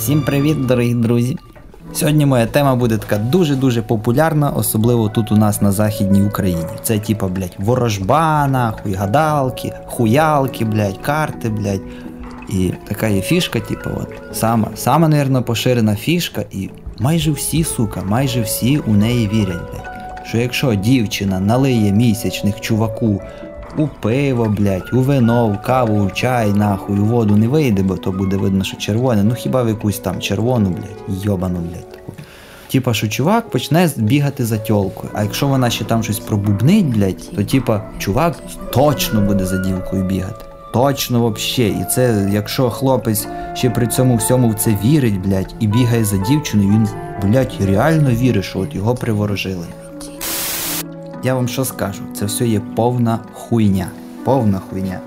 Всім привіт, дорогі друзі! Сьогодні моя тема буде така дуже-дуже популярна, особливо тут у нас на Західній Україні. Це типа, блядь, ворожба, нахуй, гадалки, хуялки, блядь, карти, блядь. І така є фішка, типу, от, сама, сама, наверное, поширена фішка, і майже всі, сука, майже всі у неї вірять, блядь. Що якщо дівчина налиє місячних чуваку у пиво, блядь, у вино, в каву, в чай, нахуй, у воду не вийде, бо то буде видно, що червоне. Ну хіба в якусь там червону, блядь, йобану, блядь, таку. Типа, що чувак почне бігати за тьолкою. А якщо вона ще там щось пробубнить, блядь, то типа чувак точно буде за дівкою бігати. Точно вообще. І це, якщо хлопець ще при цьому всьому в це вірить, блядь, і бігає за дівчиною, він, блядь, реально вірить, що от його приворожили. Я вам що скажу? Це все є повна хуйня. Повна хуйня.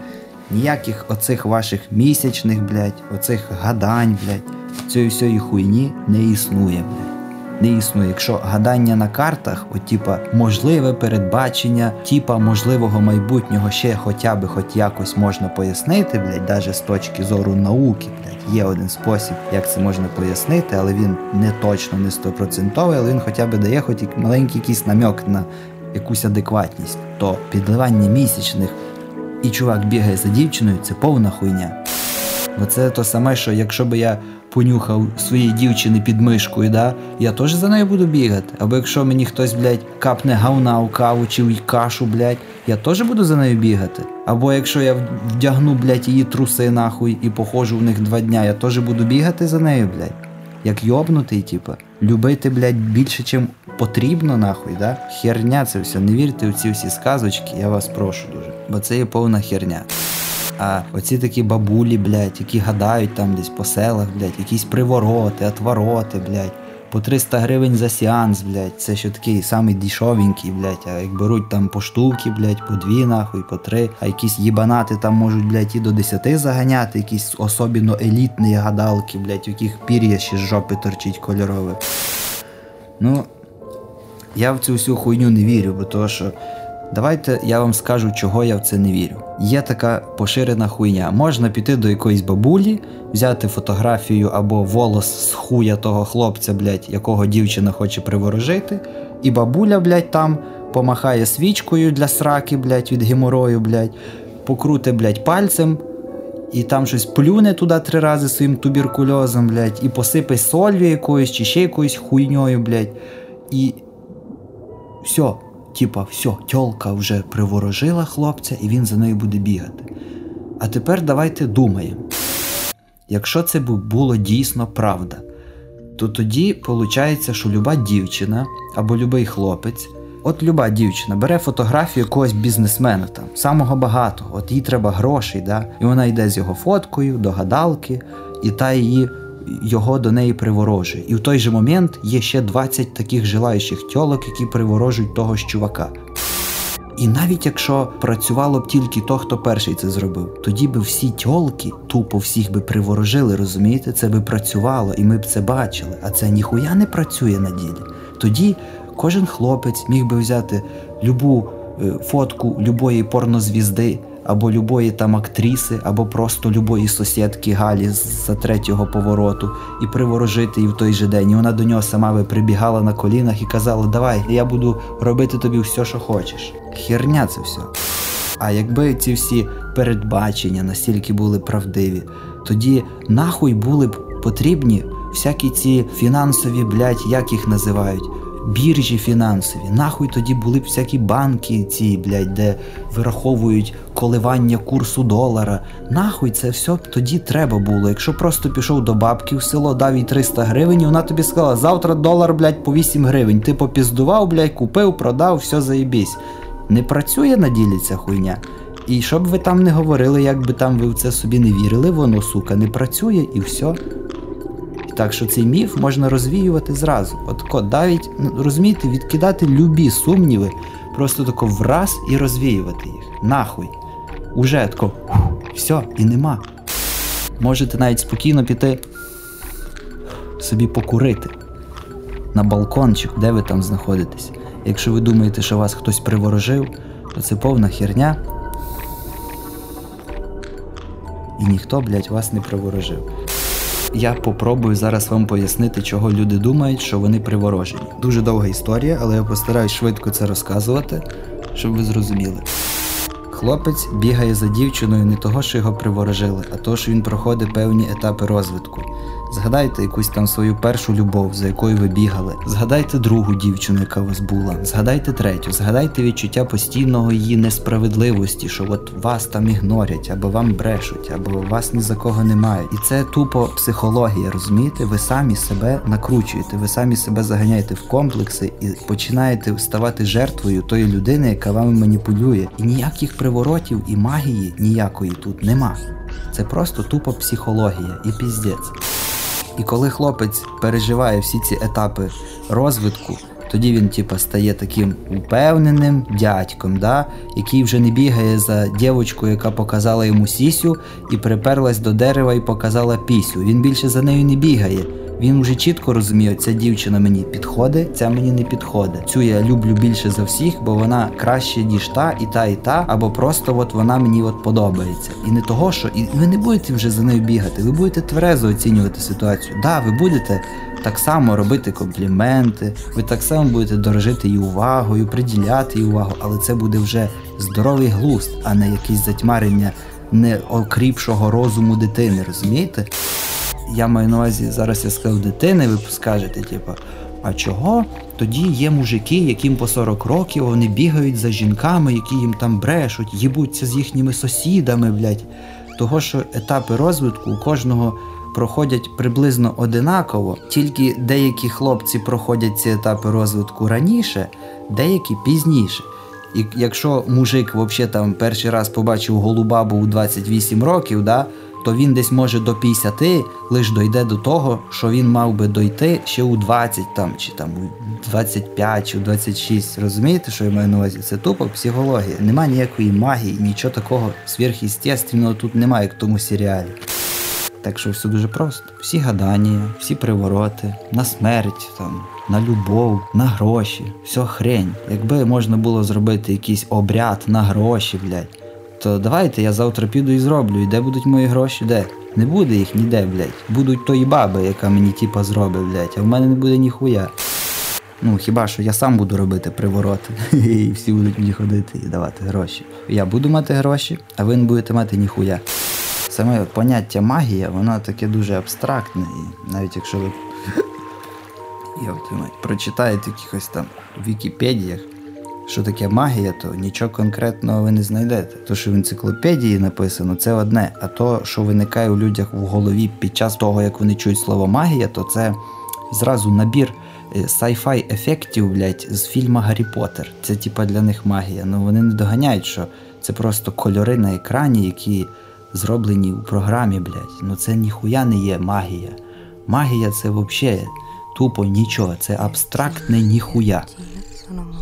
Ніяких оцих ваших місячних, блядь, оцих гадань, блядь, цієї всієї хуйні не існує, блядь. Не існує. Якщо гадання на картах, от типа можливе передбачення, типа можливого майбутнього ще хоча б хоч якось можна пояснити, блядь, навіть з точки зору науки, блядь, є один спосіб, як це можна пояснити, але він не точно, не стопроцентовий, але він хоча б дає хоч маленький якийсь намек на якусь адекватність, то підливання місячних і чувак бігає за дівчиною, це повна хуйня. Бо це то саме, що якщо би я понюхав своїй дівчини під мишкою, да, я теж за нею буду бігати. Або якщо мені хтось, блядь, капне говна у каву чи в кашу, блядь, я теж буду за нею бігати. Або якщо я вдягну, блядь, її труси нахуй і походжу в них два дня, я теж буду бігати за нею, блядь. Як йобнутий, типа, любити, блядь, більше, чим потрібно, нахуй, да? Херня це все. Не вірте в ці всі сказочки, я вас прошу дуже. Бо це є повна херня. А оці такі бабулі, блядь, які гадають там десь по селах, блядь, якісь привороти, отвороти, блядь, по 300 гривень за сеанс, блядь, це ще такий самий дішовенький, блядь, а як беруть там по штуки, блядь, по дві, нахуй, по три, а якісь їбанати там можуть, блядь, і до 10 заганяти, якісь особливо елітні гадалки, блядь, в яких пір'я ще з жопи торчить кольорове. Ну, я в цю всю хуйню не вірю, бо то що. Давайте я вам скажу, чого я в це не вірю. Є така поширена хуйня. Можна піти до якоїсь бабулі, взяти фотографію або волос з хуя того хлопця, блядь, якого дівчина хоче приворожити, і бабуля, блядь, там помахає свічкою для сраки, блядь, від геморою, блядь, покруте, блядь, пальцем. І там щось плюне туди три рази своїм туберкульозом, блядь, і посипе солью якоюсь чи ще якоюсь хуйньою, блядь. І все. Типа, все, тьолка вже приворожила хлопця, і він за нею буде бігати. А тепер давайте думаємо. Якщо це було дійсно правда, то тоді виходить, що люба дівчина або любий хлопець, от люба дівчина бере фотографію якогось бізнесмена, там, самого багатого, от їй треба грошей, да? і вона йде з його фоткою до гадалки, і та її його до неї приворожує. І в той же момент є ще 20 таких желаючих тьолок, які приворожують того ж чувака. І навіть якщо працювало б тільки то, хто перший це зробив, тоді би всі тьолки тупо всіх би приворожили, розумієте, це би працювало, і ми б це бачили. А це ніхуя не працює на ділі. Тоді кожен хлопець міг би взяти любу е, фотку любої порнозвізди або любої там актриси, або просто любої сусідки Галі за третього повороту, і приворожити її в той же день. І вона до нього сама би прибігала на колінах і казала: Давай, я буду робити тобі все, що хочеш. Херня це все. А якби ці всі передбачення настільки були правдиві, тоді нахуй були б потрібні всякі ці фінансові, блядь, як їх називають біржі фінансові. Нахуй тоді були б всякі банки, ці, блядь, де вираховують коливання курсу долара. Нахуй це все тоді треба було. Якщо просто пішов до бабки в село, дав їй 300 гривень, і вона тобі сказала, завтра долар, блядь, по 8 гривень. Ти попіздував, блядь, купив, продав, все заєбісь. Не працює на ділі ця хуйня. І щоб ви там не говорили, як би там ви в це собі не вірили, воно, сука, не працює і все. Так що цей міф можна розвіювати зразу. От навіть, ну, розумієте, відкидати любі сумніви, просто тако враз і розвіювати їх. Нахуй. Уже тако, все, і нема. Можете навіть спокійно піти собі покурити на балкончик, де ви там знаходитесь. Якщо ви думаєте, що вас хтось приворожив, то це повна херня. І ніхто, блядь, вас не приворожив. Я попробую зараз вам пояснити, чого люди думають, що вони приворожені. Дуже довга історія, але я постараюсь швидко це розказувати, щоб ви зрозуміли. Хлопець бігає за дівчиною не того, що його приворожили, а того, що він проходить певні етапи розвитку. Згадайте якусь там свою першу любов, за якою ви бігали. Згадайте другу дівчину, яка вас була. Згадайте третю, згадайте відчуття постійного її несправедливості, що от вас там ігнорять, або вам брешуть, або вас ні за кого немає. І це тупо психологія, розумієте? Ви самі себе накручуєте, ви самі себе заганяєте в комплекси і починаєте ставати жертвою тої людини, яка вами маніпулює. І ніяких приворотів і магії ніякої тут нема. Це просто тупо психологія і піздець. І коли хлопець переживає всі ці етапи розвитку, тоді він типа стає таким упевненим дядьком, да? який вже не бігає за дівчинкою, яка показала йому сісю і приперлась до дерева і показала пісю. Він більше за нею не бігає. Він вже чітко розуміє, ця дівчина мені підходить, ця мені не підходить. Цю я люблю більше за всіх, бо вона краще ніж та, і та, і та, або просто от вона мені от подобається. І не того, що і ви не будете вже за нею бігати, ви будете тверезо оцінювати ситуацію. Да, ви будете так само робити компліменти, ви так само будете дорожити її увагою, приділяти їй увагу, але це буде вже здоровий глузд, а не якесь затьмарення неокріпшого розуму дитини, розумієте? Я маю на увазі, зараз я сказав дитини, ви скажете, типу, а чого тоді є мужики, яким по 40 років вони бігають за жінками, які їм там брешуть, їбуться з їхніми сусідами, блядь. Того, що етапи розвитку у кожного проходять приблизно одинаково, тільки деякі хлопці проходять ці етапи розвитку раніше, деякі пізніше. І якщо мужик взагалі там перший раз побачив голубабу у 28 років, да, то він десь може до 50 лише дойде до того, що він мав би дойти ще у 20 там, чи там у 25 чи у 26. Розумієте, що я маю на увазі? Це тупо психологія. Нема ніякої магії, нічого такого сверхъестественного тут немає, як в тому серіалі. Так що все дуже просто. Всі гадання, всі привороти, на смерть, там, на любов, на гроші, все хрень. Якби можна було зробити якийсь обряд на гроші, блядь, то давайте я завтра піду і зроблю. І де будуть мої гроші? Де? Не буде їх ніде, блядь. Будуть тої баби, яка мені типа зробить, блядь, а в мене не буде ніхуя. Ну, хіба що я сам буду робити привороти, і всі будуть мені ходити і давати гроші. Я буду мати гроші, а ви не будете мати ніхуя. Саме поняття магія, воно таке дуже абстрактне, і навіть якщо ви я прочитаєте якихось там в Вікіпедіях, що таке магія, то нічого конкретного ви не знайдете. То, що в енциклопедії написано, це одне. А то, що виникає у людях в голові під час того, як вони чують слово магія, то це зразу набір е, sci-fi ефектів, блядь, з фільму Гаррі Поттер. Це типа для них магія. Ну вони не доганяють, що це просто кольори на екрані, які зроблені у програмі, блядь. Ну це ніхуя не є магія. Магія це взагалі тупо нічого, це абстрактне ніхуя.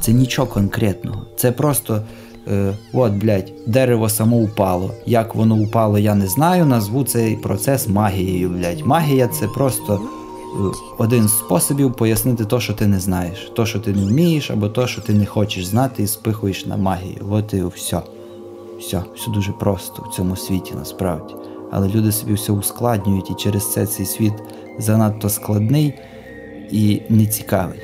Це нічого конкретного. Це просто. Е, от, блядь, дерево само упало. Як воно упало, я не знаю. Назву цей процес магією, блядь. Магія це просто е, один з способів пояснити то, що ти не знаєш. То, що ти не вмієш, або то, що ти не хочеш знати, і спихуєш на магію. От і все. Все, все дуже просто в цьому світі насправді. Але люди собі все ускладнюють, і через це цей світ занадто складний і нецікавий.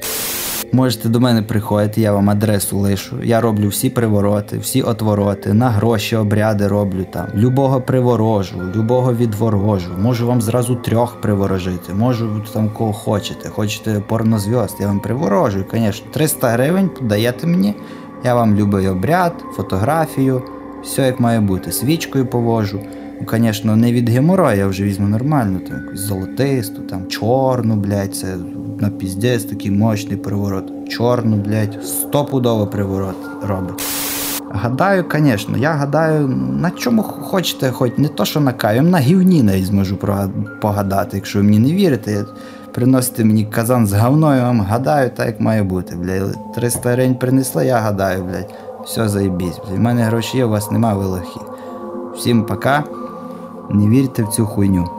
Можете до мене приходити, я вам адресу лишу. Я роблю всі привороти, всі отвороти, на гроші обряди роблю там. Любого приворожу, любого відворожу. Можу вам зразу трьох приворожити, можу там кого хочете. Хочете порнозв'язд, я вам приворожую, звісно. 300 гривень подаєте мені, я вам любий обряд, фотографію, все як має бути. Свічкою повожу. Ну, звісно, не від геморрою, я вже візьму нормально, там якусь золотисту, там чорну, блядь, це на піздець такий мощний приворот. Чорну, блядь, стопудово приворот робить. Гадаю, звісно, я гадаю, на чому хочете, хоч не то, що на каві, на гівні навіть зможу погадати. Якщо ви мені не вірите, приносите мені казан з говною, я вам гадаю, так як має бути. блядь. 300 гривень принесли, я гадаю, блядь. Все заєбісь. У мене гроші є, у вас немає, ви лохи. Всім пока. Не вірте в цю хуйню.